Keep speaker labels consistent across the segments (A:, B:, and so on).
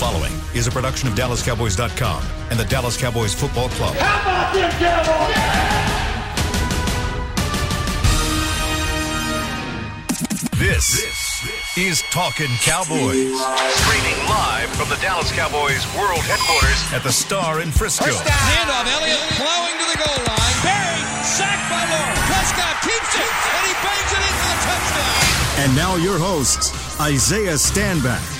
A: following is a production of DallasCowboys.com and the Dallas Cowboys Football Club.
B: How about them Cowboys?
A: This, is Talking Cowboys. Streaming live from the Dallas Cowboys World Headquarters at the Star in Frisco.
C: Handoff, Elliott plowing to the goal line. Barry, sacked by Lawrence. Prescott keeps it, and he bangs it in for the touchdown.
D: And now your hosts, Isaiah Stanback,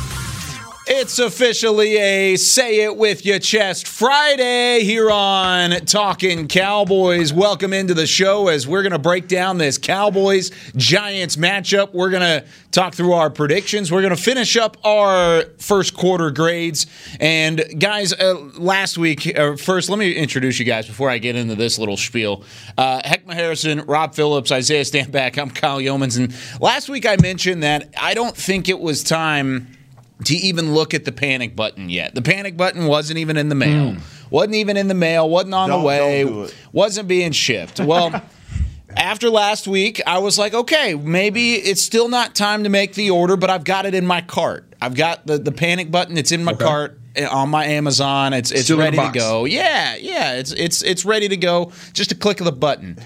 E: It's officially a Say It With Your Chest Friday here on Talking Cowboys. Welcome into the show as we're going to break down this Cowboys Giants matchup. We're going to talk through our predictions. We're going to finish up our first quarter grades. And guys, uh, last week, uh, first, let me introduce you guys before I get into this little spiel. Uh, Heckma Harrison, Rob Phillips, Isaiah Stanback, I'm Kyle Youmans. And last week I mentioned that I don't think it was time to even look at the panic button yet. The panic button wasn't even in the mail. Wasn't even in the mail, wasn't on
F: Don't-
E: the way,
F: don't do it.
E: wasn't being shipped. Well, after last week, I was like, okay, maybe it's still not time to make the order, but I've got it in my cart. I've got the, the panic button, it's in my cart eh, on my Amazon. It's it's
G: Still
E: ready to go. Yeah, yeah, it's it's it's ready to go. Just a click of the button.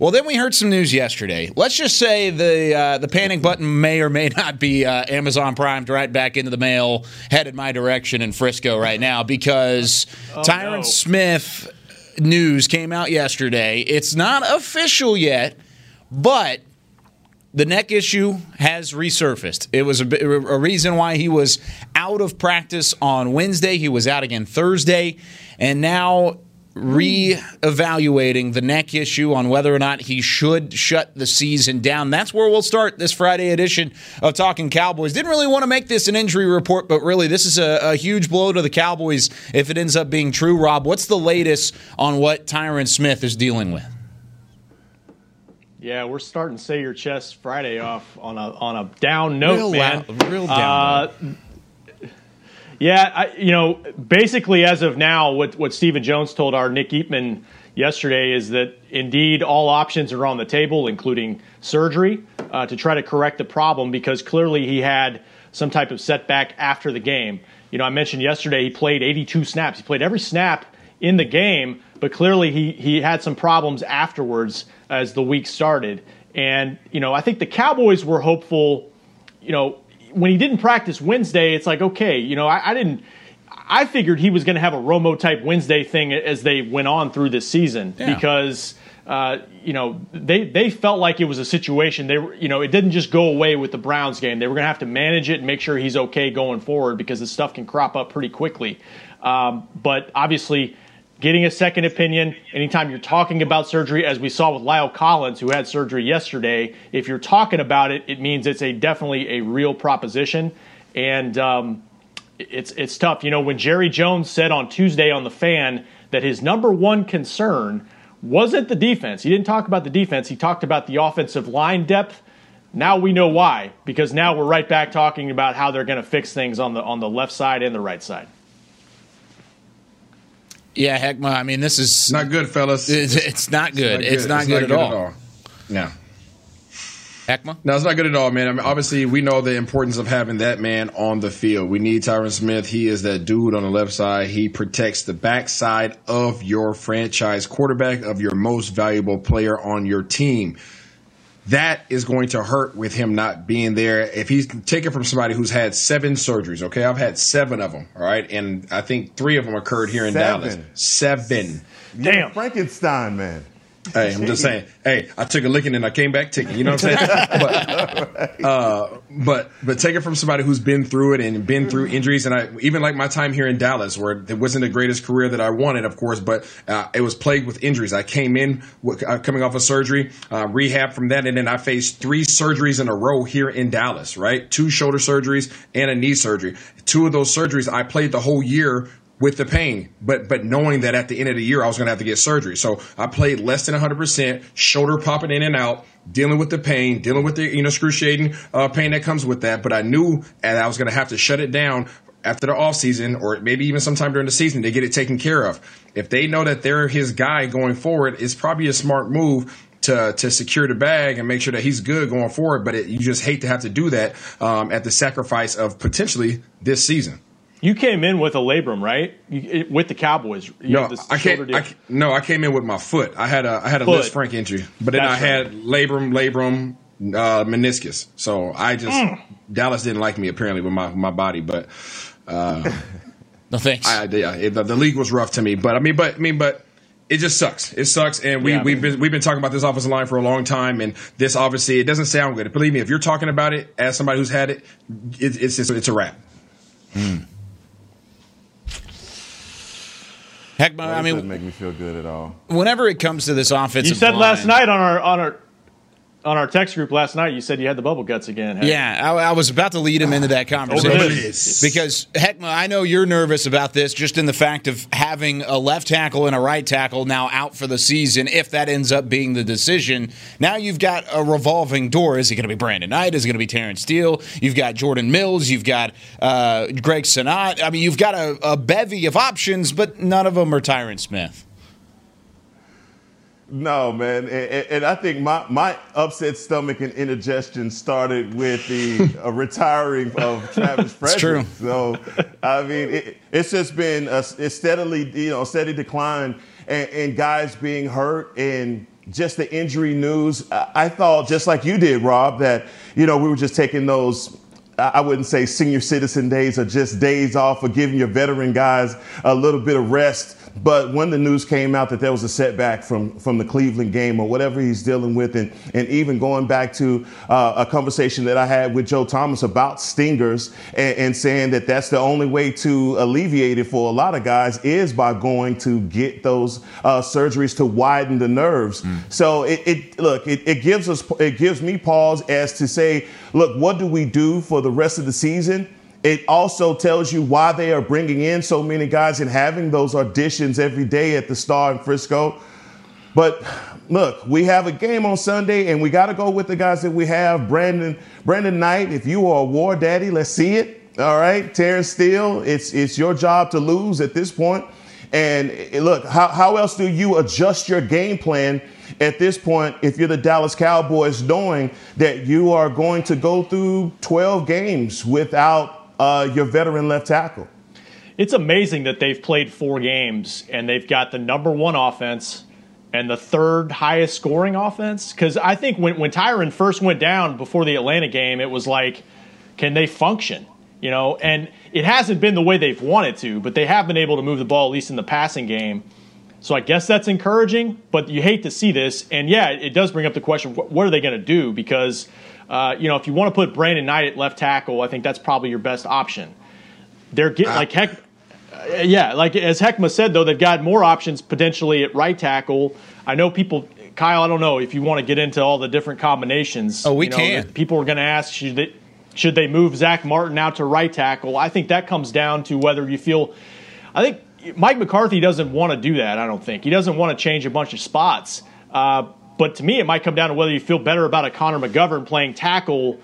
E: Well, then we heard some news yesterday. Let's just say the uh, the panic button may or may not be uh, Amazon primed right back into the mail, headed my direction in Frisco right now because Tyron
F: no.
E: Smith news came out yesterday. It's not official yet, but the neck issue has resurfaced. It was a, a reason why he was out of practice on Wednesday. He was out again Thursday, and now re-evaluating the neck issue on whether or not he should shut the season down. That's where we'll start this Friday edition of Talking Cowboys. Didn't really want to make this an injury report, but really this is a, a huge blow to the Cowboys if it ends up being true. Rob, what's the latest on what Tyron Smith is dealing with?
F: Yeah, we're starting to say your chest Friday off on a on a down note,
E: Real
F: man.
E: loud- real down
F: Uh, Yeah, I, you know, basically as of now, what what Stephen Jones told our Nick Eatman yesterday is that indeed all options are on the table, including surgery, uh, to try to correct the problem because clearly he had some type of setback after the game. You know, I mentioned yesterday he played 82 snaps. He played every snap in the game, but clearly he he had some problems afterwards as the week started. And you know, I think the Cowboys were hopeful. You know, when he didn't practice Wednesday, it's like okay, you know, I, I didn't. I figured he was going to have a Romo type Wednesday thing as they went on through this season
E: Yeah.
F: because uh, you know they they felt like it was a situation they were you know it didn't just go away with the Browns game they were going to have to manage it and make sure he's okay going forward because this stuff can crop up pretty quickly um, but obviously getting a second opinion anytime you're talking about surgery as we saw with La'el Collins who had surgery yesterday if you're talking about it it means it's a definitely a real proposition and um, it's it's tough. You know, when Jerry Jones said on Tuesday on the fan that his number one concern wasn't the defense. He didn't talk about the defense. He talked about the offensive line depth. Now we know why because now we're right back talking about how they're going to fix things on the on the left side and the right side.
E: Yeah, heck, I mean, this is
G: Not good, fellas.
E: It's, it's not good. It's not good, at, all.
G: Yeah.
E: Heckma?
G: No, it's not good at all, man. I mean, obviously, we know the importance of having that man on the field. We need Tyron Smith. He is that dude on the left side. He protects the backside of your franchise quarterback, of your most valuable player on your team. That is going to hurt with him not being there. If he's taken from somebody who's had seven surgeries, okay, I've had seven of them, all right, and I think three of them occurred here in
F: Seven.
G: Dallas. Seven.
F: Damn. Frankenstein, man.
G: Hey, I'm just saying. Hey, I took a licking and I came back ticking. You know what I'm saying? but, uh, but but take it from somebody who's been through it and been through injuries, and I even like my time here in Dallas, where it wasn't the greatest career that I wanted, of course, but uh, it was plagued with injuries. I came in uh, coming off of surgery, uh, rehab from that, and then I faced three surgeries in a row here in Dallas. Right, two shoulder surgeries and a knee surgery. Two of those surgeries, I played the whole year with the pain, but but knowing that at the end of the year I was going to have to get surgery. So I played less than 100%, shoulder popping in and out, dealing with the pain, dealing with the you know excruciating uh, pain that comes with that. But I knew and I was going to have to shut it down after the offseason or maybe even sometime during the season to get it taken care of. If they know that they're his guy going forward, it's probably a smart move to to secure the bag and make sure that he's good going forward. But it, you just hate to have to do that um, at the sacrifice of potentially this season.
F: You came in with a labrum, right? You, with the Cowboys. You
G: no, I came. I, no, I came in with my foot. I had a I had a foot. Lisfranc injury, but then That's I had right. labrum, labrum, uh, meniscus. So I just mm. Dallas didn't like me apparently with my my body, but uh,
E: no thanks.
G: I, yeah, it, the, the, league was rough to me, but I mean, but I mean, but it just sucks. It sucks, and we yeah, we've been we've been talking about this offensive line for a long time, and this obviously it doesn't sound good. Believe me, if you're talking about it as somebody who's had it, it it's just, it's a wrap. Mm.
E: Heck, I mean,
B: doesn't make me feel good at all.
E: Whenever it comes to this offensive,
F: you said
E: line,
F: last night on our on our on our text group last night, you said you had the bubble guts again.
E: Hey? Yeah, I, I, was about to lead him into that conversation because Heckma, I know you're nervous about this, just in the fact of having a left tackle and a right tackle now out for the season. If that ends up being the decision, now you've got a revolving door. Is it going to be Brandon Knight? Is it going to be Terence Steele? You've got Jordan Mills. You've got uh, Greg Senat. I mean, you've got a, a bevy of options, but none of them are Tyron Smith.
B: No, man, and, and, I think my, my upset stomach and indigestion started with the uh, retiring of Travis Frederick. So, I mean, it, it's just been a, it's steadily, you know, steady decline, and, and, guys being hurt, and just the injury news. I, I thought, just like you did, Rob, that you know we were just taking those I wouldn't say senior citizen days or just days off or giving your veteran guys a little bit of rest but when the news came out that there was a setback from, from the Cleveland game or whatever he's dealing with, and, and even going back to uh, a conversation that I had with Joe Thomas about stingers and, and, saying that that's the only way to alleviate it for a lot of guys is by going to get those uh, surgeries to widen the nerves. Mm. So it, it look, it, it gives us, it gives me pause as to say, look, what do we do for the rest of the season? It also tells you why they are bringing in so many guys and having those auditions every day at the Star in Frisco. But look, we have a game on Sunday, and we got to go with the guys that we have. Brandon, Brandon Knight, if you are a war daddy, let's see it. All right, Terence Steele, it's it's your job to lose at this point. And eh, look, how, how else do you adjust your game plan at this point if you're the Dallas Cowboys, knowing that you are going to go through 12 games without uh, your veteran left tackle.
F: It's amazing that they've played four games and they've got the number one offense and the third highest scoring offense. Because I think when, when Tyron first went down before the Atlanta game, it was like, can they function? You know, and it hasn't been the way they've wanted to, but they have been able to move the ball at least in the passing game. So I guess that's encouraging, but you hate to see this. And yeah, it does bring up the question: what are they going to do? Because uh, you know, if you want to put Brandon Knight at left tackle, I think that's probably your best option. They're getting like heck, uh, yeah, like as Heckma said though, they've got more options potentially at right tackle. I know people, Kyle. I don't know if you want to get into all the different combinations.
E: Oh, we
F: you know,
E: can.
F: People are going to ask should they should they move Zach Martin out to right tackle? I think that comes down to whether you feel. I think Mike McCarthy doesn't want to do that. I don't think he doesn't want to change a bunch of spots. Uh, but to me, it might come down to whether you feel better about a Connor McGovern playing tackle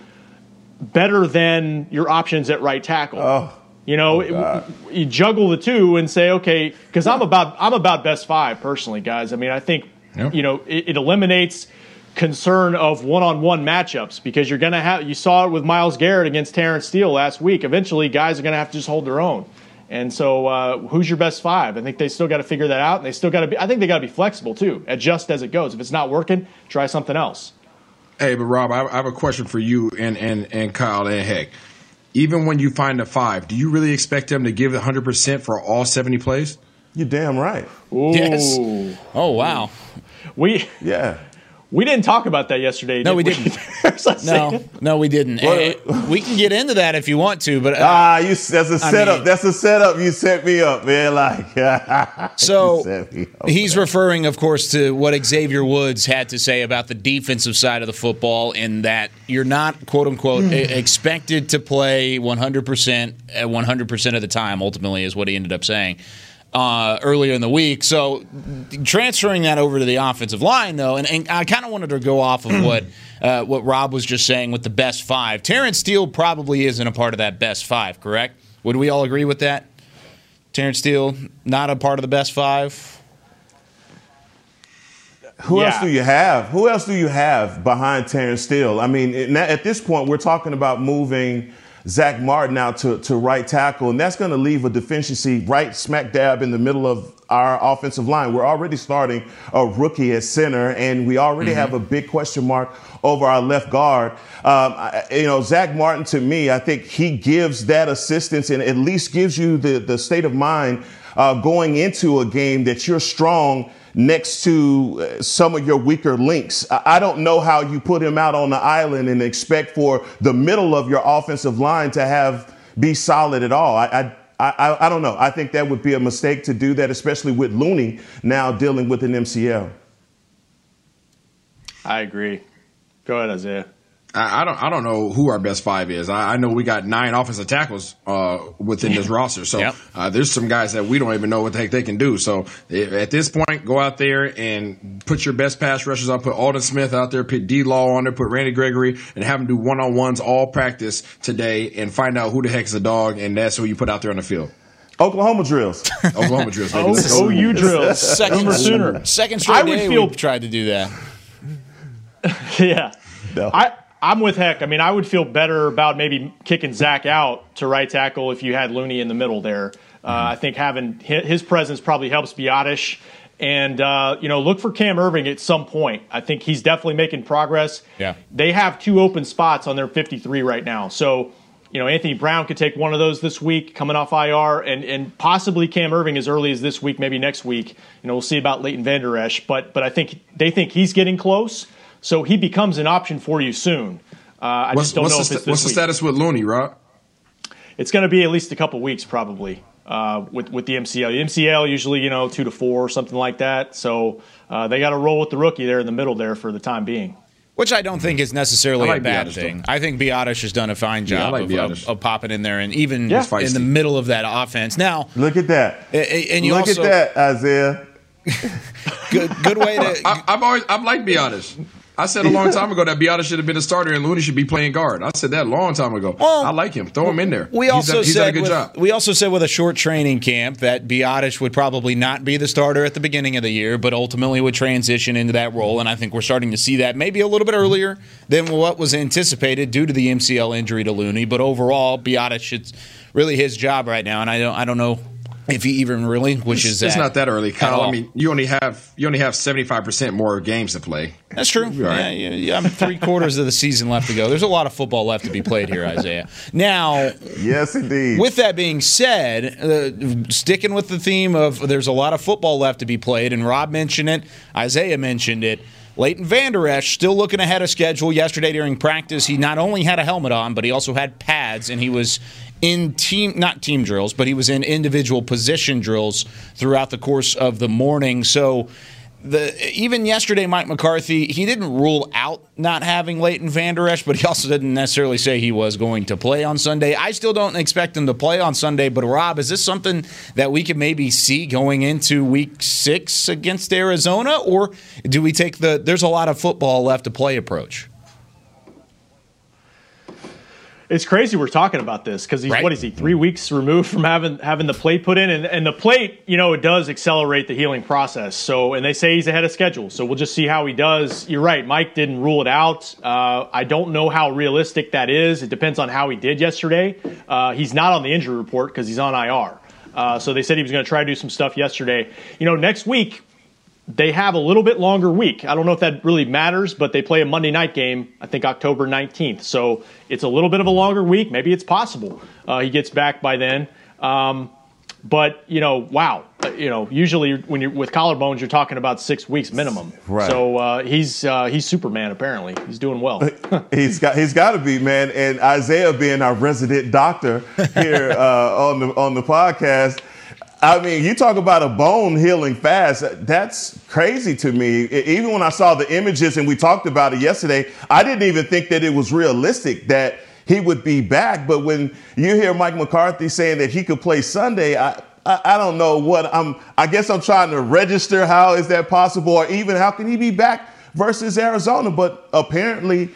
F: better than your options at right tackle.
B: Oh.
F: You know,
B: oh
F: it, you juggle the two and say, okay, because I'm about I'm about best five personally, guys. I mean, I think yep. you know it, it eliminates concern of one-on-one matchups because you're going to have you saw it with Myles Garrett against Terence Steele last week. Eventually, guys are going to have to just hold their own. And so, uh, who's your best five? I think they still got to figure that out, and they still got to be. I think they got to be flexible too, adjust as it goes. If it's not working, try something else.
G: Hey, but Rob, I have a question for you and and and Kyle and Heck. Even when you find a five, do you really expect them to give 100 percent for all 70 plays?
B: You're damn right.
F: Ooh.
E: Yes. Oh wow.
F: We
B: yeah.
F: We didn't talk about that yesterday.
E: No,
F: we,
E: we didn't. no, no, we didn't. we can get into that if you want to, but uh,
B: ah, you that's a setup. Mean, that's a setup. You set me up, man. Like
E: so, he's man. referring, of course, to what Xavier Woods had to say about the defensive side of the football, in that you're not quote unquote expected to play 100 percent at 100 percent of the time. Ultimately, is what he ended up saying uh, earlier in the week. So transferring that over to the offensive line, though, and, and I kind of wanted to go off of what uh, what Rob was just saying with the best five. Terence Steele probably isn't a part of that best five, correct? Would we all agree with that? Terence Steele not a part of the best five.
B: Who
F: Yeah.
B: else do you have? Who else do you have behind Terence Steele? I mean, at this point, we're talking about moving Zach Martin out to, to right tackle, and that's going to leave a deficiency right smack dab in the middle of our offensive line. We're already starting a rookie at center, and we already have a big question mark over our left guard. Um, I, you know, Zach Martin, to me, I think he gives that assistance and at least gives you the, the state of mind uh, going into a game that you're strong next to uh, some of your weaker links. I don't know how you put him out on the island and expect for the middle of your offensive line to have be solid at all. I, I I, I don't know. I think that would be a mistake to do that, especially with Looney now dealing with an MCL.
F: I agree. Go ahead, Isaiah.
G: I, I don't I don't know who our best five is. I, I know we got nine offensive tackles uh, within this roster, so
E: Yep.
G: uh, there's some guys that we don't even know what the heck they can do. So if, at this point, go out there and put your best pass rushers on. Put Aldon Smith out there, put D Law on there, put Randy Gregory, and have them do one on ones all practice today, and find out who the heck's a dog, and that's who you put out there on the field.
B: Oklahoma drills.
G: Oklahoma drills. baby.
F: Oh,
G: Let's.
F: OU drills.
E: Second,
F: Boomer Sooner.
E: second straight
F: I would
E: day
F: feel-
E: we've tried to do that.
F: yeah.
B: No.
F: I, I'm with Heck. I mean, I would feel better about maybe kicking Zach out to right tackle if you had Looney in the middle there. Uh, I think having his presence probably helps Biadasz. And, uh, you know, look for Cam Erving at some point. I think he's definitely making progress.
E: Yeah.
F: They have two open spots on their 53 right now. So, you know, Anthony Brown could take one of those this week coming off IR, and, and possibly Cam Erving as early as this week, maybe next week. You know, we'll see about Leighton Vander Esch, but but I think they think he's getting close, so he becomes an option for you soon. Uh, I
G: What's,
F: just don't know if
G: sta-
F: it's this
G: what's the status with Looney, Rob?
F: It's going to be at least a couple weeks probably uh, with with the MCL. The MCL usually you know two to four or something like that. So uh, they got to roll with the rookie there in the middle there for the time being.
E: Which I don't think is necessarily
G: like
E: a bad
G: Biadasz,
E: thing.
G: though.
E: I think Biadasz has done a fine
G: Yeah,
E: job
G: like
E: of, of, of popping in there and even
F: Yeah.
E: in the middle of that offense. Now,
B: Look at that.
E: a- a- and you
B: Look
E: also
B: at that, Isaiah.
E: good good way to
G: I, I've always I've liked Biadasz. I said a long time ago that Biadasz should have been a starter and Looney should be playing guard. I said that a long time ago.
E: Well,
G: I like him. Throw him in there.
E: We
G: He's
E: also
G: he's
E: said
G: a good
E: with,
G: job.
E: we also said with a short training camp that Biadasz would probably not be the starter at the beginning of the year, but ultimately would transition into that role. And I think we're starting to see that maybe a little bit earlier than what was anticipated due to the MCL injury to Looney. But overall, Biadasz it's really his job right now, and I don't I don't know if he even relinquishes
G: It's
E: that.
G: It's not that early, Kyle. I mean, you only have you only have seventy five percent more games to play.
E: That's true.
G: right.
E: Yeah, yeah, yeah, I'm three quarters of the season left to go. There's a lot of football left to be played here, Isaiah. Now,
B: Yes, indeed.
E: With that being said, uh, sticking with the theme of there's a lot of football left to be played, and Rob mentioned it, Isaiah mentioned it. Leighton Vander Esch still looking ahead of schedule. Yesterday during practice, he not only had a helmet on, but he also had pads, and he was in team, not team drills, but he was in individual position drills throughout the course of the morning. So the even yesterday, Mike McCarthy he didn't rule out not having Leighton Vander Esch, but he also didn't necessarily say he was going to play on Sunday. I still don't expect him to play on Sunday. But Rob, is this something that we could maybe see going into Week Six against Arizona, or do we take the "there's a lot of football left to play" approach?
F: It's crazy we're talking about this because he's
E: Right.
F: what is he three weeks removed from having having the plate put in, and, and the plate, you know, it does accelerate the healing process. So, and they say he's ahead of schedule, so we'll just see how he does. You're right, Mike didn't rule it out. Uh, I don't know how realistic that is. It depends on how he did yesterday. Uh, he's not on the injury report because he's on IR. Uh, so they said he was going to try to do some stuff yesterday. You know, next week they have a little bit longer week. I don't know if that really matters, but they play a Monday night game, I think October 19th. So it's a little bit of a longer week. Maybe it's possible uh, he gets back by then. Um, but, you know, wow. Uh, You know, usually when you're with collarbones, you're talking about six weeks minimum.
B: Right.
F: So uh, he's uh, he's Superman, apparently. He's doing well.
B: He's got he's got to be man, and Isaiah being our resident doctor here uh, on the on the podcast. I mean, you talk about a bone healing fast. That's crazy to me. Even when I saw the images and we talked about it yesterday, I didn't even think that it was realistic that he would be back. But when you hear Mike McCarthy saying that he could play Sunday, I. I I don't know what I'm. I guess I'm trying to register. How is that possible, or even how can he be back versus Arizona? But apparently,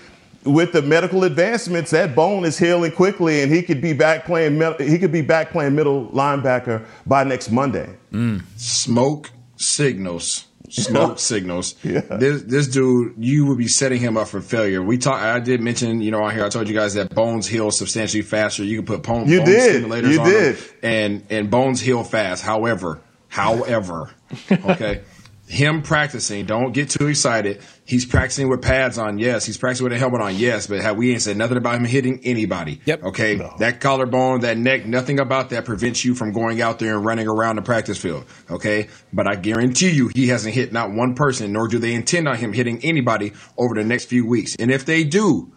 B: with the medical advancements, that bone is healing quickly, and he could be back playing. He could be back playing middle linebacker by next Monday. Mm.
G: Smoke signals. smoke signals. This this dude, you would be setting him up for failure. We talked. I did mention, you know, on here, I told you guys that bones heal substantially faster. You can put bone,
B: You
G: bone
B: did.
G: stimulators
B: You
G: on
B: did.
G: them, and and bones heal fast. However, however, okay. Him practicing, don't get too excited. He's practicing with pads on, yes. He's practicing with a helmet on, yes. But how we ain't said nothing about him hitting anybody.
E: Yep.
G: Okay. That collarbone, that neck, nothing about that prevents you from going out there and running around the practice field. Okay. But I guarantee you, he hasn't hit not one person, nor do they intend on him hitting anybody over the next few weeks. And if they do,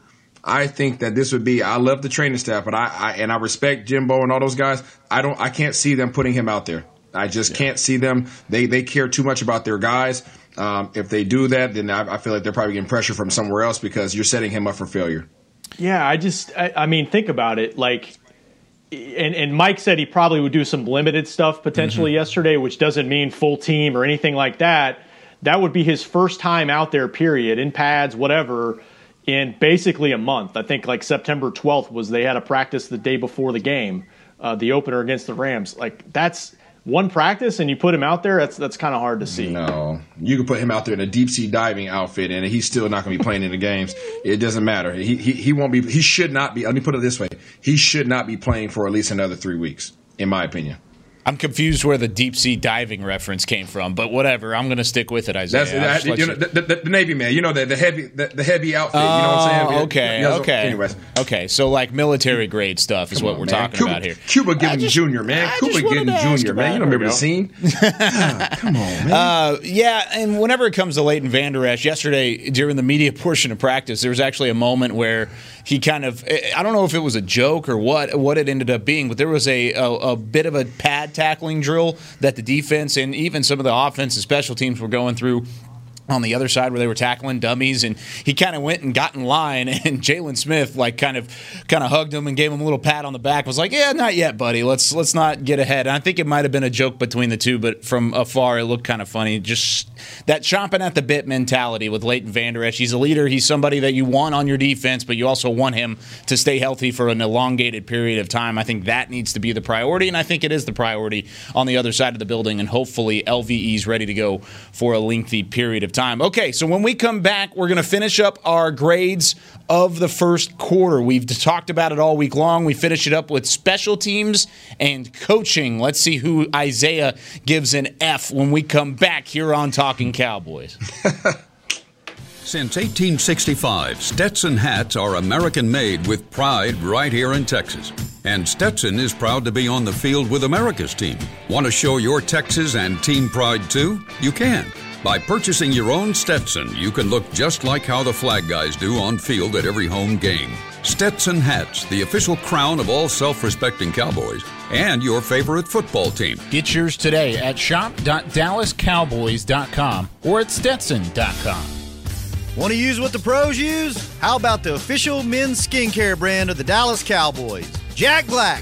G: I think that this would be. I love the training staff, but I, I and I respect Jimbo and all those guys. I don't. I can't see them putting him out there. I just can't see them. They they care too much about their guys. Um, if they do that, then I, I feel like they're probably getting pressure from somewhere else because you're setting him up for failure.
F: Yeah, I just, I, I mean, think about it. Like, and, and Mike said he probably would do some limited stuff potentially yesterday, which doesn't mean full team or anything like that. That would be his first time out there, period, in pads, whatever, in basically a month. I think like September 12th was they had a practice the day before the game, uh, the opener against the Rams. Like, that's one practice and you put him out there, that's, that's kind of hard to see.
G: No, you can put him out there in a deep sea diving outfit, and he's still not going to be playing in the games. It doesn't matter. He, he he won't be. He should not be. Let me put it this way: he should not be playing for at least another three weeks, in my opinion.
E: I'm confused where the deep sea diving reference came from, but whatever. I'm going to stick with it, Isaiah.
G: That's that, you know, the, the, the Navy man. You know the, the heavy the, the heavy outfit. you know what I'm saying?
E: Oh, okay,
G: Yeah, so-
E: okay.
G: Anyways,
E: okay. So like military grade stuff is
G: Come
E: what
G: on,
E: we're
G: man.
E: talking
G: Cuba,
E: about here.
G: Cuba
E: just-
G: Jr. Man,
E: I
G: Cuba
E: just wanted
G: Gooding
E: to ask
G: Jr. Man, you don't remember the scene? Come on, man.
E: Uh, yeah, and whenever it comes to Leighton Vander Esch, yesterday during the media portion of practice, there was actually a moment where he kind of I don't know if it was a joke or what what it ended up being, but there was a a, a bit of a pad tackling drill that the defense and even some of the offense and special teams were going through on the other side where they were tackling dummies and he kind of went and got in line and Jaylon Smith like kind of kind of hugged him and gave him a little pat on the back was like yeah not yet buddy. Let's let's not get ahead. And I think it might have been a joke between the two but from afar it looked kind of funny. Just that chomping at the bit mentality with Leighton Vander Esch. He's a leader. He's somebody that you want on your defense but you also want him to stay healthy for an elongated period of time. I think that needs to be the priority and I think it is the priority on the other side of the building and hopefully LVE's ready to go for a lengthy period of time Okay, so when we come back, we're going to finish up our grades of the first quarter. We've talked about it all week long. We finish it up with special teams and coaching. Let's see who Isaiah gives an F when we come back here on Talking Cowboys.
H: Since 1865, Stetson hats are American made with pride right here in Texas. And Stetson is proud to be on the field with America's team. Want to show your Texas and team pride too? You can. By purchasing your own Stetson, you can look just like how the flag guys do on field at every home game. Stetson hats, the official crown of all self respecting Cowboys, and your favorite football team.
I: Get yours today at shop.dallascowboys.com or at stetson.com.
J: Want to use what the pros use? How about the official men's skincare brand of the Dallas Cowboys? Jack Black.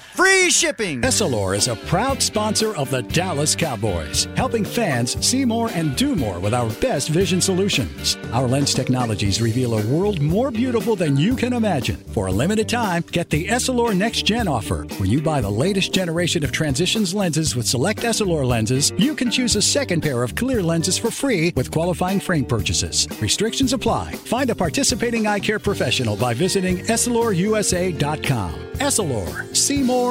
J: free shipping.
K: Essilor is a proud sponsor of the Dallas Cowboys, helping fans see more and do more with our best vision solutions. Our lens technologies reveal a world more beautiful than you can imagine. For a limited time, get the Essilor Next Gen offer. When you buy the latest generation of transitions lenses with select Essilor lenses, you can choose a second pair of clear lenses for free with qualifying frame purchases. Restrictions apply. Find a participating eye care professional by visiting EssilorUSA.com. Essilor, see more,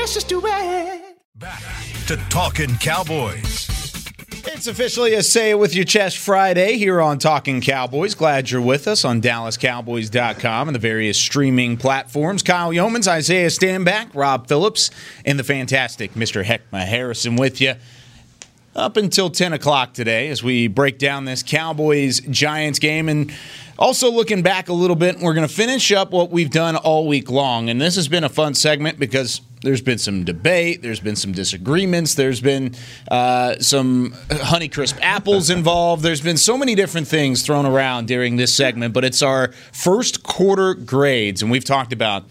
L: A delicious duet.
A: To Talking Cowboys.
E: It's officially a Say It With Your Chest Friday here on Talking Cowboys. Glad you're with us on DallasCowboys.com and the various streaming platforms. Kyle Youmans, Isaiah Stanback, Rob Phillips, and the fantastic Mr. Heckma Harrison with you up until 10 o'clock today as we break down this Cowboys Giants game. And also looking back a little bit, we're going to finish up what we've done all week long. And this has been a fun segment because there's been some debate, there's been some disagreements, there's been uh, some Honeycrisp apples involved. There's been so many different things thrown around during this segment, but it's our first quarter grades. And we've talked about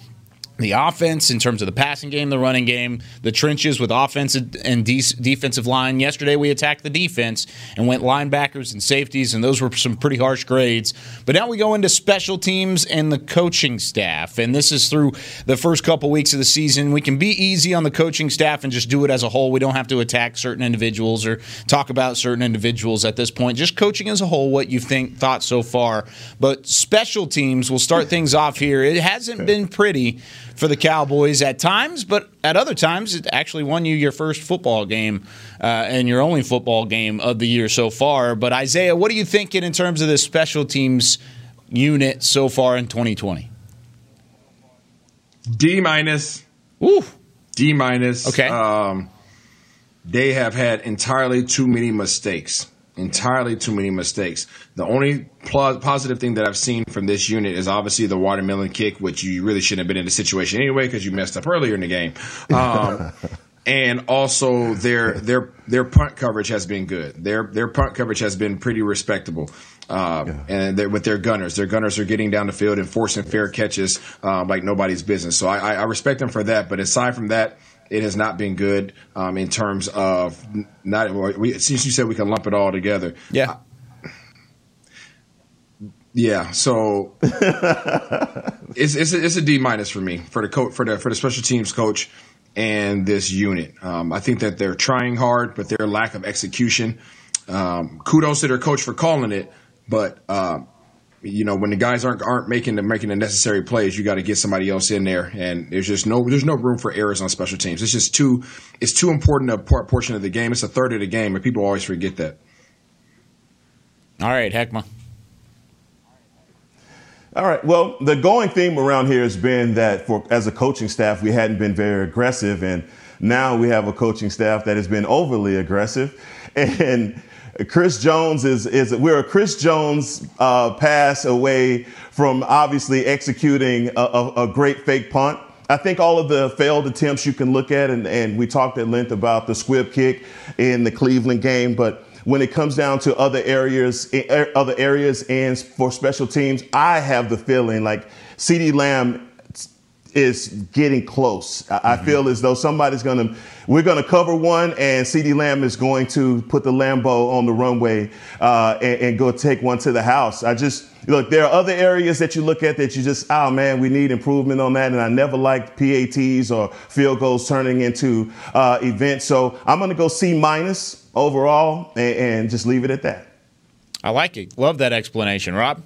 E: the offense in terms of the passing game, the running game, the trenches with offensive and de- defensive line. Yesterday we attacked the defense and went linebackers and safeties, and those were some pretty harsh grades. But now we go into special teams and the coaching staff, and this is through the first couple weeks of the season. We can be easy on the coaching staff and just do it as a whole. We don't have to attack certain individuals or talk about certain individuals at this point. Just coaching as a whole, what you think thought so far. But special teams will start things off here. It hasn't been pretty for the Cowboys at times, but at other times, it actually won you your first football game uh, and your only football game of the year so far. But Isaiah, what are you thinking in terms of this special teams unit so far in 2020?
G: D minus.
E: Ooh.
G: D minus.
E: Okay.
G: Um, they have had entirely too many mistakes. Entirely too many mistakes. The only pl- positive thing that I've seen from this unit is obviously the watermelon kick, which you really shouldn't have been in the situation anyway because you messed up earlier in the game. Um, and also their their their punt coverage has been good. Their their punt coverage has been pretty respectable. Um, And with their gunners, their gunners are getting down the field and forcing fair catches um, like nobody's business. So I, I respect them for that. But aside from that, it has not been good um, in terms of not. We, since you said we can lump it all together,
E: yeah.
G: Yeah, so it's it's a, it's a D minus for me for the coach for the for the special teams coach and this unit. Um, I think that they're trying hard, but their lack of execution. Um, kudos to their coach for calling it, but uh, you know when the guys aren't aren't making the making the necessary plays, you got to get somebody else in there, and there's just no there's no room for errors on special teams. It's just too it's too important a part, portion of the game. It's a third of the game, and people always forget that.
E: All right, Heckma.
B: All right. Well, the going theme around here has been that for as a coaching staff, we hadn't been very aggressive, and now we have a coaching staff that has been overly aggressive. And Chris Jones is is we're a Chris Jones uh, pass away from obviously executing a, a, a great fake punt. I think all of the failed attempts you can look at, and, and we talked at length about the squib kick in the Cleveland game, but when it comes down to other areas, eh, other areas, and for special teams, I have the feeling like CeeDee Lamb is getting close. I mm-hmm. feel as though somebody's going to, we're going to cover one, and CeeDee Lamb is going to put the Lambo on the runway uh, and, and, go take one to the house. I just, look, there are other areas that you look at that you just, oh man, we need improvement on that. And I never liked PATs or field goals turning into uh, events. So I'm going to go C minus overall and, and just leave it at that.
E: I like it. Love that explanation, Rob.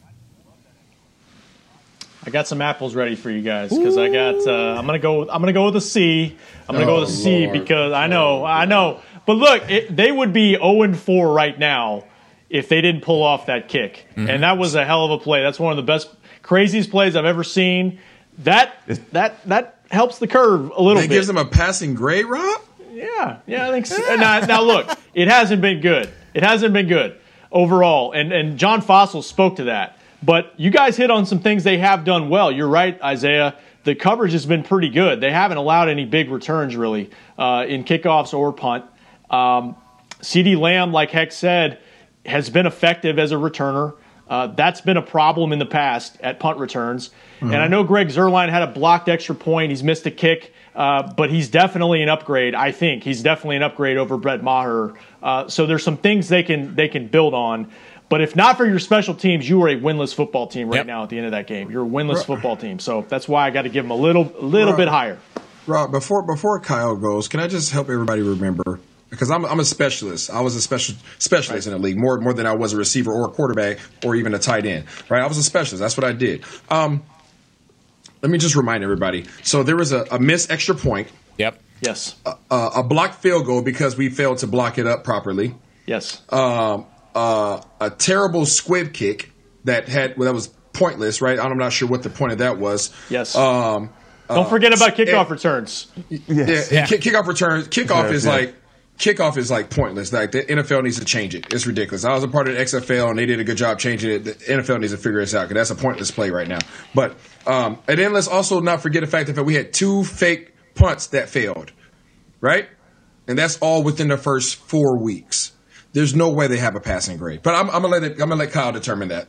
F: I got some apples ready for you guys because I got. Uh, I'm gonna go. I'm gonna go with a C. I'm gonna oh, go with a C Lord. because I know. I know. But look, it, they would be 0 and 4 right now if they didn't pull off that kick, mm-hmm. and that was a hell of a play. That's one of the best, craziest plays I've ever seen. That that that helps the curve a little
G: it
F: bit.
G: gives them a passing grade, Rob.
F: Yeah, yeah, I think so. now, now look, it hasn't been good. It hasn't been good overall, and and John Fassel spoke to that. But you guys hit on some things they have done well. You're right, Isaiah. The coverage has been pretty good. They haven't allowed any big returns really uh, in kickoffs or punt. Um, CeeDee Lamb, like Heck said, has been effective as a returner. Uh, that's been a problem in the past at punt returns. Mm-hmm. And I know Greg Zuerlein had a blocked extra point. He's missed a kick, uh, but he's definitely an upgrade. I think he's definitely an upgrade over Brett Maher. Uh, so there's some things they can they can build on. But if not for your special teams, you are a winless football team right yep. now at the end of that game. You're a winless football team. So that's why I got to give them a little, a little
G: Rob,
F: bit higher.
G: Rob, before before Kyle goes, can I just help everybody remember? Because I'm, I'm a specialist. I was a special specialist right. in the league more more than I was a receiver or a quarterback or even a tight end. Right? I was a specialist. That's what I did. Um, let me just remind everybody. So there was a, a missed extra point.
E: Yep.
F: Yes.
G: A, a, a blocked field goal because we failed to block it up properly
F: Yes.
G: Um, uh, a terrible squib kick that had well, that was pointless, right? I'm not sure what the point of that was.
F: Yes.
G: Um,
F: Don't
G: uh,
F: forget about kickoff
G: and-
F: returns.
G: Yeah, and kick, kickoff returns. Kickoff
B: Yes,
G: is
B: yeah.
G: like kickoff is like pointless. Like the NFL needs to change it. It's ridiculous. I was a part of the XFL and they did a good job changing it. The NFL needs to figure this out because that's a pointless play right now. But um, and then let's also not forget the fact that we had two fake punts that failed, right? And that's all within the first four weeks. There's no way they have a passing grade. But I'm, I'm gonna let it, I'm gonna let Kyle determine that.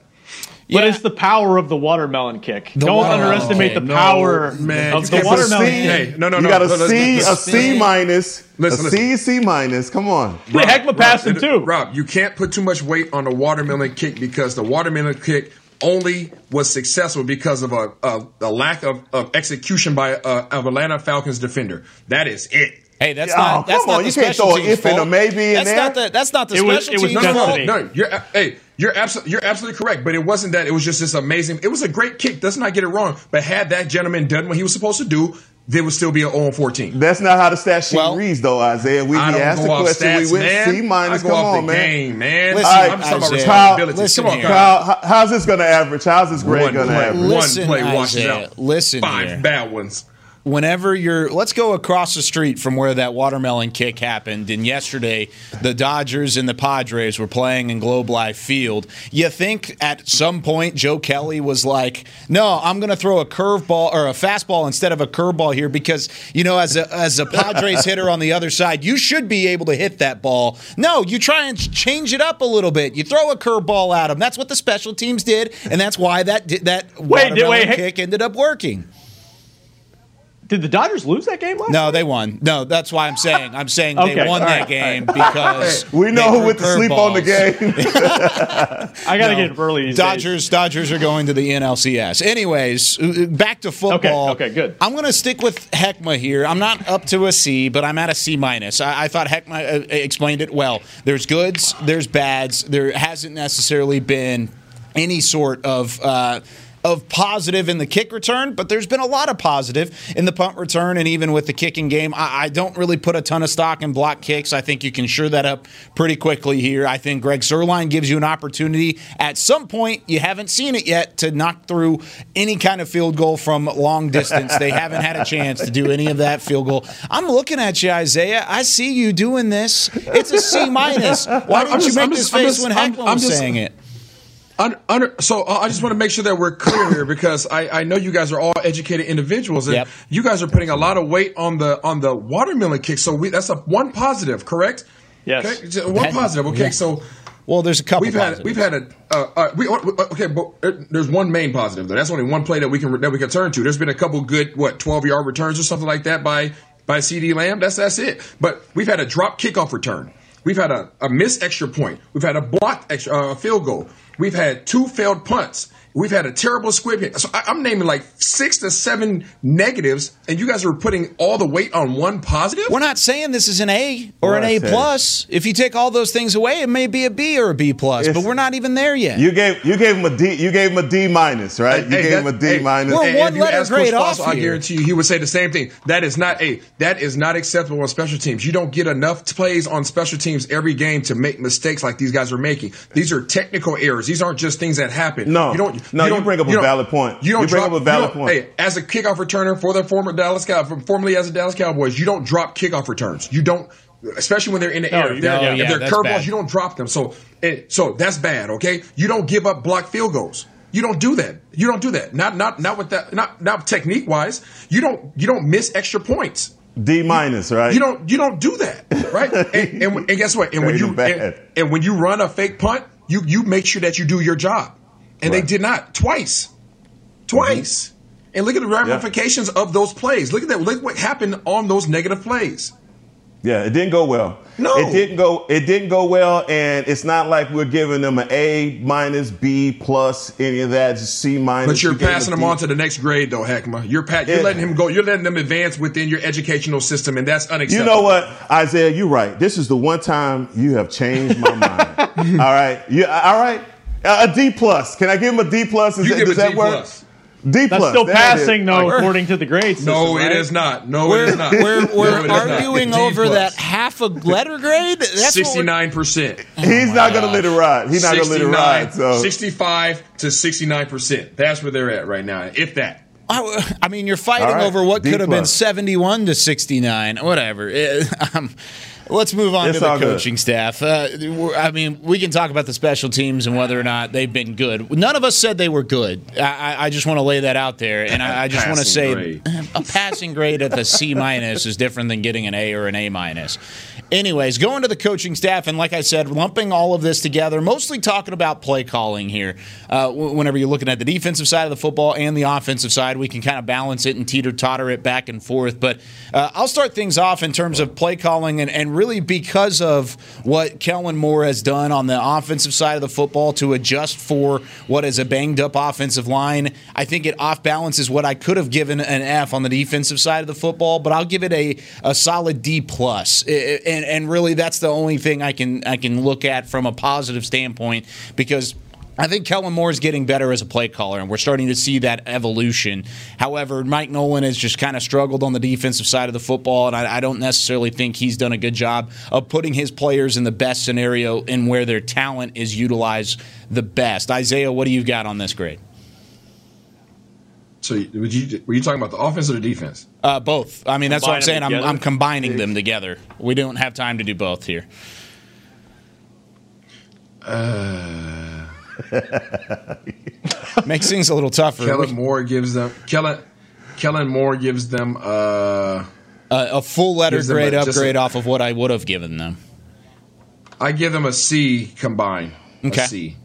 F: But it's the power of the watermelon kick. Don't
G: watermelon
F: underestimate
G: kick.
F: the
G: No,
F: power
G: man,
F: of
G: you
F: the
G: can't put a
F: watermelon
G: C-
F: kick.
G: Hey, no, no, no.
B: you got a
G: no, no,
B: C,
G: listen,
B: a C minus,
G: Listen,
B: a
G: listen.
B: C, C minus. Come on.
F: the Heckma passed him
G: Rob,
F: too.
G: Rob, you can't put too much weight on the watermelon kick because the watermelon kick only was successful because of a, a, a lack of, of execution by uh, of Atlanta Falcons defender. That is it.
E: Hey, that's
B: Oh,
E: not that's
B: come
E: not
B: on,
E: the
B: you can't
E: special
B: throw an
E: teams
B: if and a maybe in
E: that's
B: there.
E: Not the, that's not the
F: It was-
E: special
F: it was
E: teams
G: No, no,
E: fault.
G: no, no. You're uh, hey, you're absolutely you're absolutely correct. But it wasn't that. It was just this amazing. It was a great kick. Let's not get it wrong. But had that gentleman done what he was supposed to do, there would still be an 0 14.
B: That's not how the stat sheet
E: Well,
B: reads, though, Isaiah. We asked the question.
G: stats,
B: we went
G: man.
B: C minus. Come
G: off
B: on,
G: the
B: man.
G: game, man.
E: Listen,
G: I'm just talking about
E: Isaiah,
G: responsibility.
E: listen
G: Come on. Kyle.
B: Kyle, how's this going to average? How's this grade going to
G: play,
B: average?
E: Listen,
G: one play washes
E: Isaiah,
G: out.
E: listen
G: five
E: here.
G: bad ones.
E: Whenever you're let's go across the street from where that watermelon kick happened and yesterday. The Dodgers and the Padres were playing in Globe Life Field. You think at some point Joe Kelly was like no I'm going to throw a curveball or a fastball instead of a curveball here because you know as a as a Padres hitter on the other side you should be able to hit that ball. No you try and change it up a little bit. You throw a curveball at him that's what the special teams did and that's why that that
F: Wait,
E: watermelon
F: wait,
E: kick ended up working
F: Did the Dodgers lose that game last
E: no, they won. No, that's why I'm saying. I'm saying
F: Okay,
E: they won
F: all
E: that
F: right,
E: game
F: all
E: because
B: We know who
E: threw
B: went to sleep on the game.
F: I got to
E: No,
F: get up early these
E: Dodgers,
F: days.
E: Dodgers are going to the NLCS. Anyways, uh, back to football.
F: Okay, okay, good.
E: I'm going to stick with Heckma here. I'm not up to a C, but I'm at a C minus. I, I thought Heckma uh, explained it well. There's goods, there's bads. There hasn't necessarily been any sort of. Uh, of positive in the kick return, but there's been a lot of positive in the punt return and even with the kicking game. I, I don't really put a ton of stock in block kicks. I think you can sure that up pretty quickly here. I think Greg Zuerlein gives you an opportunity at some point. You haven't seen it yet to knock through any kind of field goal from long distance. they haven't had a chance to do any of that field goal. I'm looking at you, Isaiah. I see you doing this. It's a C minus. Why didn't you make this
G: just- I'm
E: face
G: just-
E: when
G: I'm-
E: Heckman
G: I'm
E: was saying it?
G: Under, under, so uh, I just want to make sure that we're clear here because I, I know you guys are all educated individuals and
E: Yep.
G: you guys are putting a lot of weight on the on the watermelon kick. So we, that's a one positive, correct?
F: Yes.
G: Okay, so one positive. Okay,
E: Yeah.
G: so
E: Well, there's a couple.
G: we've had we've had a uh, uh, we uh, okay, but uh, there's one main positive though. That's only one play that we can that we can turn to. There's been a couple good what 12 yard returns or something like that by by CeeDee Lamb. That's that's it. But we've had a drop kickoff return. We've had a, a missed extra point. We've had a blocked extra uh, field goal. We've had two failed punts. We've had a terrible squib hit. So I, I'm naming like six to seven negatives, and you guys are putting all the weight on one positive.
E: We're not saying this is an A or an
B: Well,
E: A
B: I said-
E: plus. If you take all those things away, it may be a B or a B plus. But we're not even there yet.
B: You gave you gave him a D. You gave him a D minus, right? You
G: Hey,
B: gave
G: that-
B: him a D
G: hey,
B: minus.
E: We're
G: and
E: one
G: if
E: letter
G: ask Coach
E: grade off
G: Fassel, I guarantee you, he would say the same thing. That is not a that is not acceptable on special teams. You don't get enough plays on special teams every game to make mistakes like these guys are making. These are technical errors. These aren't just things that happen.
B: No.
G: you don't.
B: No, you
G: don't-
B: bring up a
G: don't-
B: valid point.
G: You don't
B: You bring
G: drop,
B: up a valid
G: you
B: point.
G: Hey, as a kickoff returner for the former Dallas Cow, formerly as a Dallas Cowboys, you don't drop kickoff returns. You don't. Especially when they're in the
F: No,
G: air,
F: you
G: if they're,
F: don't.
G: if they're curveballs,
E: bad.
G: you don't drop them. So, eh, so that's bad. Okay, you don't give up block field goals. You don't do that. You don't do that. Not not not with that. Not not technique wise. You don't you don't miss extra points.
B: D minus, right?
G: You don't you don't do that, right? and, and, and guess what? And when you and, and when you run a fake punt, you you make sure that you do your job, and they did not twice, twice. Mm-hmm. And look at the ramifications of those plays. Look at that. Look what happened on those negative plays.
B: Yeah, it didn't go well.
G: No.
B: it didn't go. It didn't go well, and it's not like we're giving them an A minus, B plus, any of that. Just C minus.
G: But you're
B: You
G: passing them
B: D.
G: on to the next grade, though, Heckma. You're pat. You're
B: Yeah.
G: letting him go. You're letting them advance within your educational system, and that's unacceptable.
B: You know what, Isaiah? You're right. This is the one time you have changed my mind. all right, you all right? Uh, a D plus. Can I give him a D plus? Is
G: You
B: that,
G: give
B: does
G: a
B: that
G: D
B: work?
G: plus.
B: D
F: That's
B: plus.
F: still
B: There
F: passing,
B: is.
F: though,
G: Like-
F: according to the grade system.
G: No,
F: right?
G: it is not. No,
E: We're,
G: it is not.
E: we're, we're
G: it is not.
E: arguing
G: D
E: over that half a letter grade. That's what we're-
G: Sixty-nine percent.
B: He's not going to let it ride. He's not going to let it ride. So
G: 65 to 69 percent. That's where they're at right now, if that.
E: I, I mean, you're fighting
B: All right,
E: over what
B: D
E: could have been 71 to 69, whatever. Eh, um, let's move on
B: It's
E: to the
B: all good.
E: coaching staff. Uh, I mean, we can talk about the special teams and whether or not they've been good. None of us said they were good. I, I- I just want to lay that out there, and I, I just want to say
G: grade.
E: a passing grade at the C minus is different than getting an A or an A minus. Anyways, going to the coaching staff, and like I said, lumping all of this together, mostly talking about play calling here. Uh, whenever you're looking at the defensive side of the football and the offensive side, we can kind of balance it and teeter totter it back and forth. But uh, I'll start things off in terms of play calling, and, and really because of what Kellen Moore has done on the offensive side of the football to adjust for what is a banged up offensive line. I think it off balances what I could have given an F on the defensive side of the football, but I'll give it a, a solid D plus. I- And and really that's the only thing I can I can look at from a positive standpoint because I think Kellen Moore is getting better as a play caller, and we're starting to see that evolution. However, Mike Nolan has just kind of struggled on the defensive side of the football, and I, I don't necessarily think he's done a good job of putting his players in the best scenario and where their talent is utilized the best. Isaiah, what do you got on this grade?
G: So, would you, were you talking about the offense or the defense?
E: Uh, both. I mean, that's what I'm saying. I'm. I'm combining them together. We don't have time to do both here.
G: Uh,
E: Makes things a little tougher.
G: Kellen Moore gives them Kellen. Kellen Moore gives them. Uh,
E: a, a full letter grade
G: a-
E: upgrade
G: a-
E: off of what I would have given them.
G: I give them a C combined.
E: Okay.
G: A C.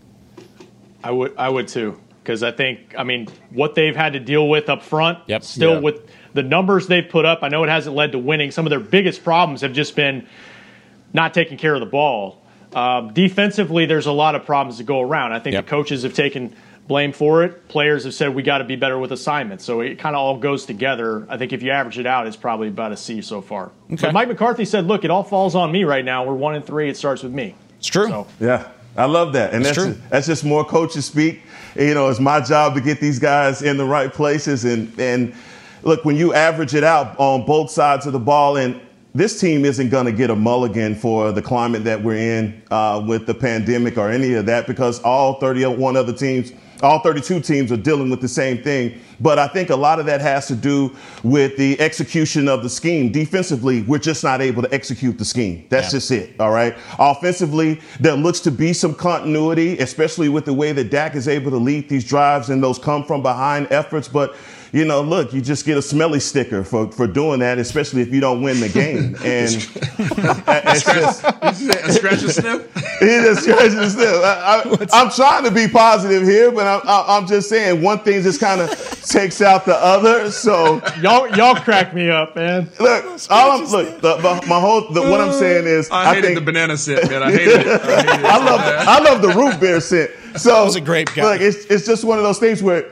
F: I would I would too because I think I mean what they've had to deal with up front.
E: Yep.
F: Still
B: Yeah.
F: with the numbers they've put up, I know it hasn't led to winning. Some of their biggest problems have just been not taking care of the ball. Um, defensively, there's a lot of problems to go around. I think
E: Yep.
F: the coaches have taken blame for it. Players have said we got to be better with assignments. So it kind of all goes together. I think if you average it out, it's probably about a C so far.
E: Okay.
F: But Mike McCarthy said, "Look, it all falls on me right now. We're one and three. It starts with me."
E: It's true.
F: So
B: Yeah, I love that, and
E: That's
B: that's
E: true.
B: that's just more coaches speak. You know, it's my job to get these guys in the right places, and and look when you average it out on both sides of the ball, and this team isn't going to get a mulligan for the climate that we're in uh, with the pandemic or any of that because all 31 other teams. All 32 teams are dealing with the same thing, but I think a lot of that has to do with the execution of the scheme. Defensively, we're just not able to execute the scheme. That's
E: Yeah.
B: just it. All right. Offensively, there looks to be some continuity, especially with the way that Dak is able to lead these drives and those come from behind efforts. But you know, look, you just get a smelly sticker for, for doing that, especially if you don't win the game. And it's just,
G: a scratch and sniff.
B: he just scratches his sniff. I, I, I'm trying to be positive here, but I'm, I- I'm just saying one thing just kind of takes out the other. So
F: y'all y'all crack me up, man.
B: look, all I'm, look, the, the, my whole, the, what I'm saying is,
G: I hated
B: think,
G: the banana scent, man. I hated it. I, hated it
B: I love. I love the root beer scent. So
E: was a grape guy.
B: Look, it's it's just one of those things where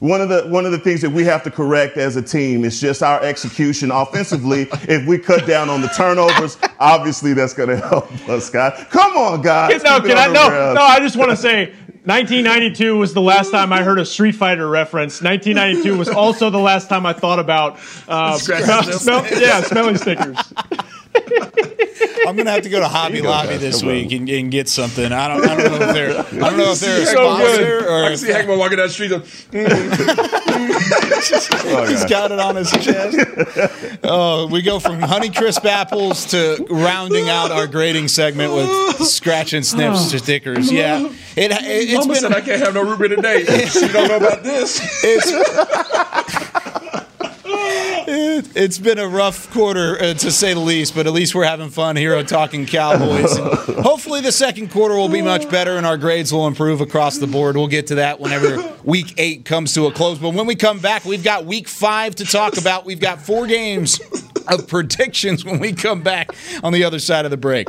B: one of the one of the things that we have to correct as a team is just our execution offensively. if we cut down on the turnovers, obviously that's going to help us, guys. Come on, guys.
F: no,
B: Keep
F: can I? No,
B: rails.
F: no. I just want to say, 1992 was the last time I heard a Street Fighter reference. 1992 was also the last time I thought about uh, smell, smell, yeah, smelling stickers.
E: I'm gonna have to go to Hobby Lobby
B: guys.
E: this week and, and get something. I don't, I don't know if they're I don't know if they're a
F: So
E: sponsor or
G: I can see Hackman walking down the street.
B: Oh,
E: he's
B: God.
E: got it on his chest. Oh, we go from Honeycrisp apples to rounding out our grading segment with scratch and sniff stickers. Yeah, it, it, it's
G: Mama
E: been
G: said I can't have no root beer today. she don't know about this.
E: it's it, it's been a rough quarter uh, to say the least, but at least we're having fun here on Talking Cowboys. And hopefully, the second quarter will be much better and our grades will improve across the board. We'll get to that whenever Week Eight comes to a close. But when we come back, we've got Week Five to talk about. We've got four games of predictions when we come back on the other side of the break.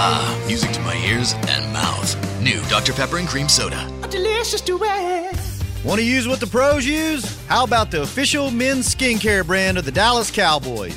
M: Ah, music to my ears and mouth. New Dr. Pepper and Cream Soda.
L: A delicious duet.
J: Want to use what the pros use? How about the official men's skincare brand of the Dallas Cowboys?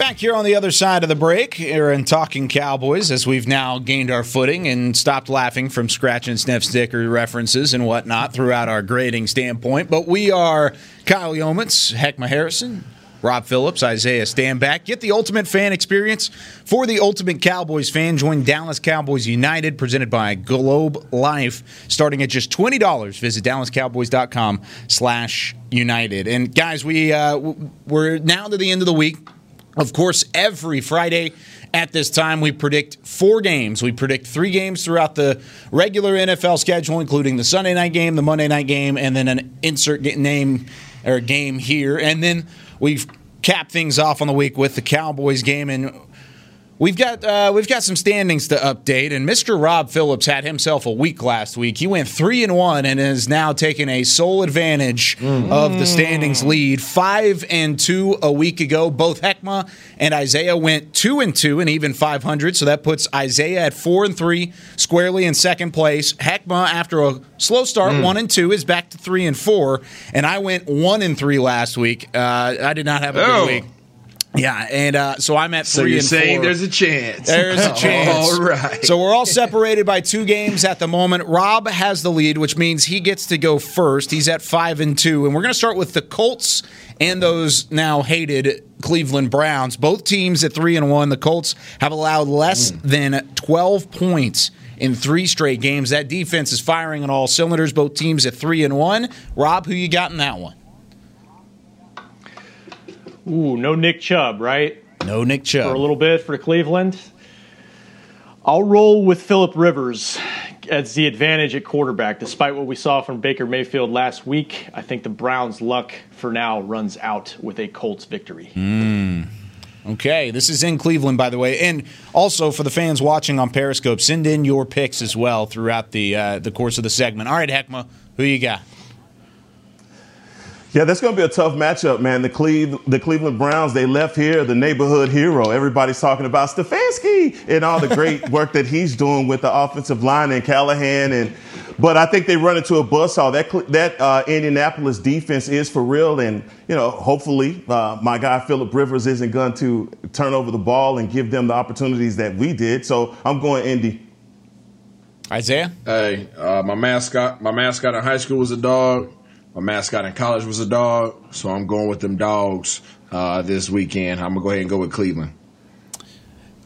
E: Back here on the other side of the break, here in Talking Cowboys, as we've now gained our footing and stopped laughing from scratch and sniff sticker references and whatnot throughout our grading standpoint. But we are Kyle Youmans, Heckma Harrison, Rob Phillips, Isaiah Stanback. Get the ultimate fan experience for the ultimate Cowboys fan. Join Dallas Cowboys United, presented by Globe Life, starting at just twenty dollars. Visit DallasCowboys.com slash United. And guys, we uh, we're now to the end of the week. Of course, every Friday at this time, we predict four games. We predict three games throughout the regular NFL schedule, including the Sunday night game, the Monday night game, and then an insert name or game here. And then we've capped things off on the week with the Cowboys game. And We've got uh, we've got some standings to update, and Mr. Rob Phillips had himself a week last week. He went three and one, and is now taking a sole advantage of the standings lead. Five and two a week ago. Both Heckma and Isaiah went two and two, and even five hundred. So that puts Isaiah at four and three, squarely in second place. Heckma, after a slow start, one and two, is back to three and four, and I went one and three last week. Uh, I did not have a
G: Oh.
E: good week. Yeah, and uh, so I'm at
G: So
E: three
G: you're
E: and
G: saying
E: four.
G: there's a chance.
E: There's a chance.
G: All right.
E: So we're all separated by two games at the moment. Rob has the lead, which means he gets to go first. He's at five and two, and we're going to start with the Colts and those now hated Cleveland Browns. Both teams at three and one. The Colts have allowed less than twelve points. In three straight games, that defense is firing on all cylinders. Both teams at three and one. Rob, who you got in that one?
F: Ooh, no Nick Chubb, right?
E: No Nick Chubb.
F: For a little bit for Cleveland. I'll roll with Philip Rivers as the advantage at quarterback. Despite what we saw from Baker Mayfield last week, I think the Browns' luck for now runs out with a Colts victory.
E: Mm. Okay, this is in Cleveland, by the way, and also for the fans watching on Periscope, send in your picks as well throughout the uh, the course of the segment. All right, Heckma, who you got?
B: Yeah, that's going to be a tough matchup, man. The Cleve, the Cleveland Browns, they left here the neighborhood hero. Everybody's talking about Stefanski and all the great work that he's doing with the offensive line and Callahan. And but I think they run into a buzzsaw. That that uh, Indianapolis defense is for real, and you know, hopefully, uh, my guy Philip Rivers isn't going to turn over the ball and give them the opportunities that we did. So I'm going Indy.
E: Isaiah?
G: Hey, uh, my mascot, my mascot in high school was a dog. My mascot in college was a dog. So I'm going with them dogs uh, this weekend. I'm gonna go ahead and go with Cleveland.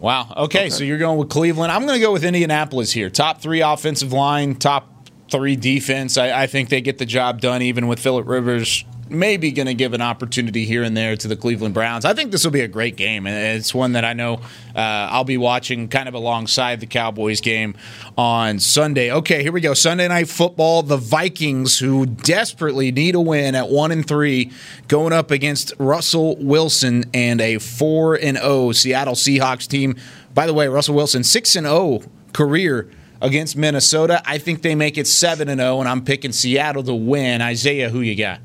E: Wow. Okay, so you're going with Cleveland. I'm going to go with Indianapolis here. Top three offensive line, top three defense. I, I think they get the job done, even with Philip Rivers maybe going to give an opportunity here and there to the Cleveland Browns. I think this will be a great game, and it's one that I know uh, I'll be watching kind of alongside the Cowboys game on Sunday. Okay, here we go. Sunday night football. The Vikings, who desperately need a win at one and three, going up against Russell Wilson and a four and zero Seattle Seahawks team. By the way, Russell Wilson six and zero career against Minnesota. I think they make it 7 and 0 and I'm picking Seattle to win. Isaiah, who you got?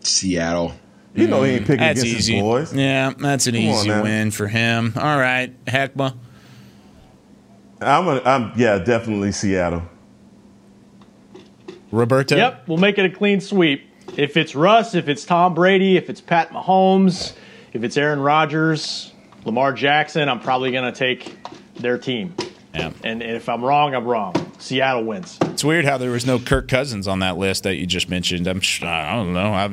G: Seattle.
B: You know he ain't picking
E: That's
B: against
E: easy.
B: his boys.
E: Yeah, that's an
B: Come
E: easy
B: now.
E: win for him. All right, Heckma.
B: I'm, a, I'm yeah, definitely Seattle.
E: Roberto.
F: Yep, we'll make it a clean sweep. If it's Russ, if it's Tom Brady, if it's Pat Mahomes, if it's Aaron Rodgers, Lamar Jackson, I'm probably going to take their team.
E: Yeah.
F: And if I'm wrong, I'm wrong. Seattle wins.
E: It's weird how there was no Kirk Cousins on that list that you just mentioned. I'm sh- I don't know. I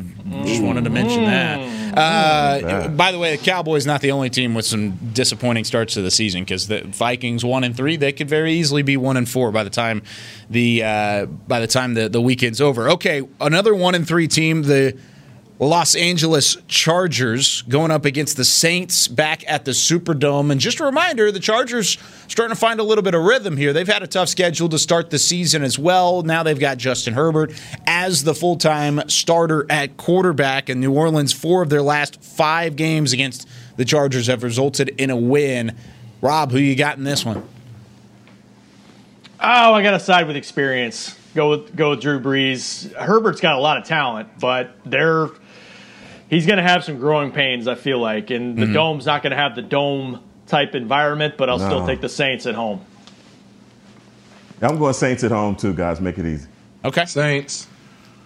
E: just wanted to mention that. Uh, by the way, the Cowboys not the only team with some disappointing starts to the season because the Vikings one and three they could very easily be one and four by the time the uh, by the time the, the weekend's over. Okay, another one and three team the. Los Angeles Chargers going up against the Saints back at the Superdome. And just a reminder, the Chargers starting to find a little bit of rhythm here. They've had a tough schedule to start the season as well. Now they've got Justin Herbert as the full time starter at quarterback. And New Orleans, four of their last five games against the Chargers have resulted in a win. Rob, who you got in this one?
F: Oh, I got to side with experience. Go with go with Drew Brees. Herbert's got a lot of talent, but they're he's going to have some growing pains. I feel like, and the
B: Mm-hmm.
E: Mhm.
F: dome's not going to have the dome type environment. But I'll still take the Saints at home.
B: I'm going Saints at home too, guys. Make it easy.
E: Okay.
G: Saints.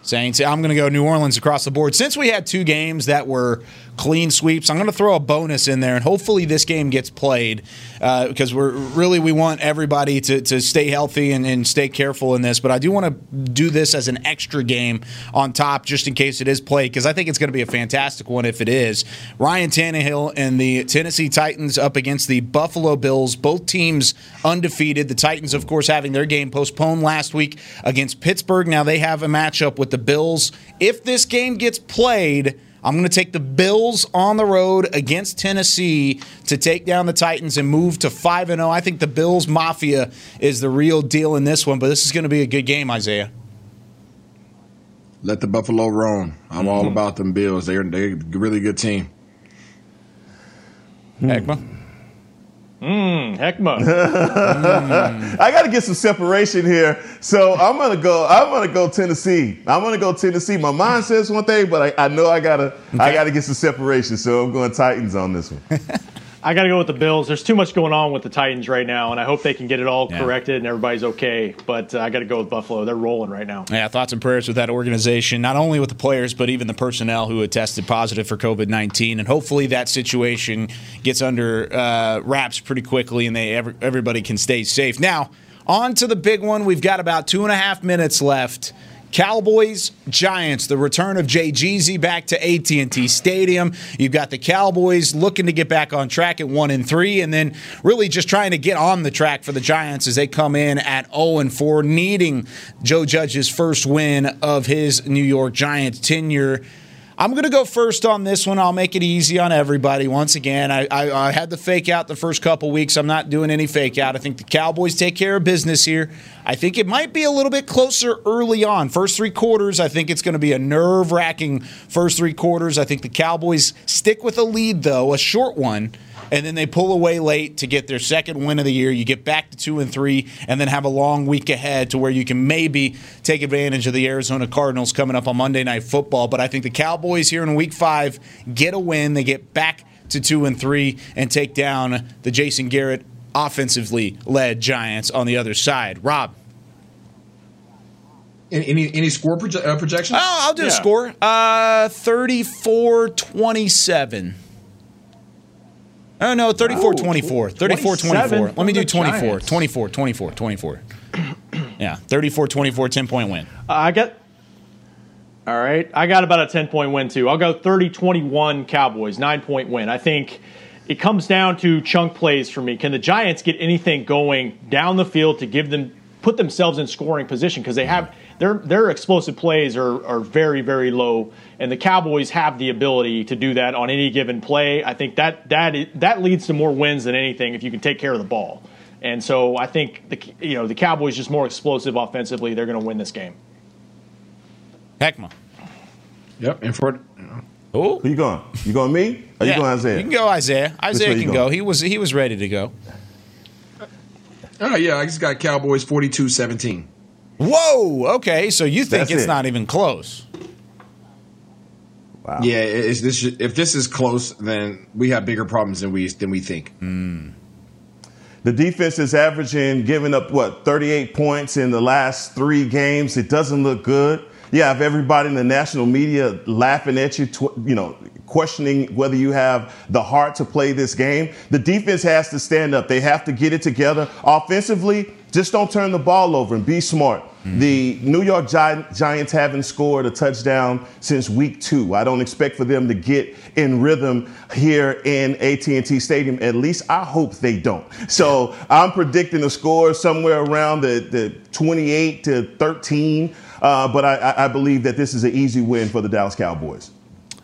E: Saints. I'm going to go New Orleans across the board. Since we had two games that were clean sweeps, I'm going to throw a bonus in there, and hopefully this game gets played uh, because we're really we want everybody to, to stay healthy and, and stay careful in this. But I do want to do this as an extra game on top, just in case it is played, because I think it's going to be a fantastic one if it is. Ryan Tannehill and the Tennessee Titans up against the Buffalo Bills. Both teams undefeated. The Titans, of course, having their game postponed last week against Pittsburgh. Now they have a matchup with the Bills. If this game gets played, I'm going to take the Bills on the road against Tennessee to take down the Titans and move to 5 0. I think the Bills Mafia is the real deal in this one, but this is going to be a good game, Isaiah.
G: Let the Buffalo roam. I'm all mm-hmm. about them Bills. They're they're a really good team.
E: Heckma?
F: Mm, Heckma.
B: I got to get some separation here, so I'm gonna go. I'm gonna go Tennessee. I'm gonna go Tennessee. My mind says one thing, but I, I know I gotta. I gotta get some separation, so I'm going Titans on this one.
F: I got to go with the Bills. There's too much going on with the Titans right now, and I hope they can get it all
E: Yeah.
F: corrected and everybody's okay. But uh, I got to go with Buffalo. They're rolling right now.
E: Yeah, thoughts and prayers with that organization, not only with the players, but even the personnel who had tested positive for COVID 19. And hopefully that situation gets under uh, wraps pretty quickly and they every, everybody can stay safe. Now, on to the big one. We've got about two and a half minutes left. Cowboys Giants the return of Jay Jeezy back to AT&T Stadium. You've got the Cowboys looking to get back on track at 1 and 3 and then really just trying to get on the track for the Giants as they come in at 0 and 4 needing Joe Judge's first win of his New York Giants tenure I'm going to go first on this one. I'll make it easy on everybody. Once again, I, I, I had the fake out the first couple weeks. I'm not doing any fake out. I think the Cowboys take care of business here. I think it might be a little bit closer early on. First three quarters, I think it's going to be a nerve wracking first three quarters. I think the Cowboys stick with a lead, though, a short one and then they pull away late to get their second win of the year. You get back to two and three, and then have a long week ahead to where you can maybe take advantage of the Arizona Cardinals coming up on Monday Night Football. But I think the Cowboys here in Week Five get a win. They get back to two and three and take down the Jason Garrett offensively led Giants on the other side. Rob.
G: Any any, any score proje- uh, projections?
E: Oh, I'll do a score. Uh, 34 27. Oh, no, 34 24. 34 24. Let me do
F: from
E: 24.
F: Giants.
E: 24, 24, 24. Yeah, 34 24, 10 point win.
F: I got. All right. I got about a 10 point win, too. I'll go 30 21 Cowboys, nine point win. I think it comes down to chunk plays for me. Can the Giants get anything going down the field to give them put themselves in scoring position because they have their their explosive plays are are very very low, and the Cowboys have the ability to do that on any given play. I think that that that leads to more wins than anything if you can take care of the ball. And so I think the you know the Cowboys just more explosive offensively. They're going to win this game.
E: Heckma.
G: Yep, and for
E: Oh,
B: Who you going? You going me? Or you going Isaiah?
E: You can go Isaiah. Isaiah can go. He was he was ready to go.
G: Oh yeah, I just got Cowboys 42-17.
E: Whoa. Okay, so you think
G: That's
E: it's
G: it.
E: not even close?
B: Wow.
G: Yeah, it's this. If this is close, then we have bigger problems than we than we think. Hmm.
B: The defense is averaging, giving up what 38 points in the last three games. It doesn't look good. You have everybody in the national media laughing at you, tw- you know, questioning whether you have the heart to play this game. The defense has to stand up. They have to get it together. Offensively, just don't turn the ball over and be smart. The New York Gi- Giants haven't scored a touchdown since week two. I don't expect for them to get in rhythm here in AT&T Stadium. At least I hope they don't. So I'm predicting a score somewhere around the, the 28 to 13. Uh, but I, I- I believe that this is an easy win for the Dallas Cowboys.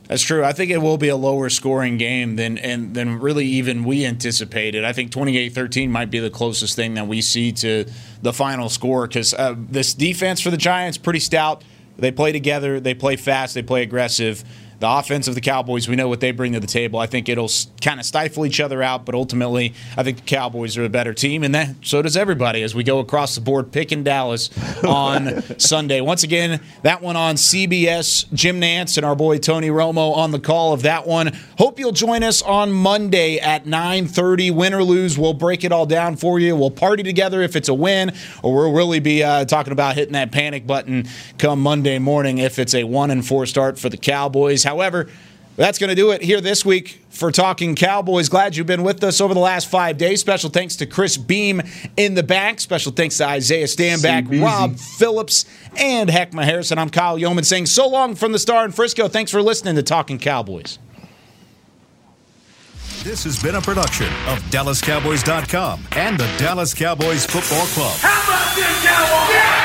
E: That's true. I think it will be a lower scoring game than and than really even we anticipated. I think 28-13 might be the closest thing that we see to the final score because uh, this defense for the Giants pretty stout. They play together. They play fast. They play aggressive. The offense of the Cowboys, we know what they bring to the table. I think it'll kind of stifle each other out, but ultimately, I think the Cowboys are a better team, and that so does everybody as we go across the board picking Dallas on Sunday. Once again, that one on CBS. Jim Nantz and our boy Tony Romo on the call of that one. Hope you'll join us on Monday at 9:30. Win or lose, we'll break it all down for you. We'll party together if it's a win, or we'll really be uh, talking about hitting that panic button come Monday morning if it's a one and four start for the Cowboys. However, that's going to do it here this week for Talking Cowboys. Glad you've been with us over the last five days. Special thanks to Chris Beam in the back. Special thanks to Isaiah Stanback,
G: CBZ.
E: Rob Phillips, and Heckma Harrison. I'm Kyle Youmans saying so long from the Star in Frisco. Thanks for listening to Talking Cowboys.
D: This has been a production of DallasCowboys.com and the Dallas Cowboys Football Club.
C: How about this, Cowboys?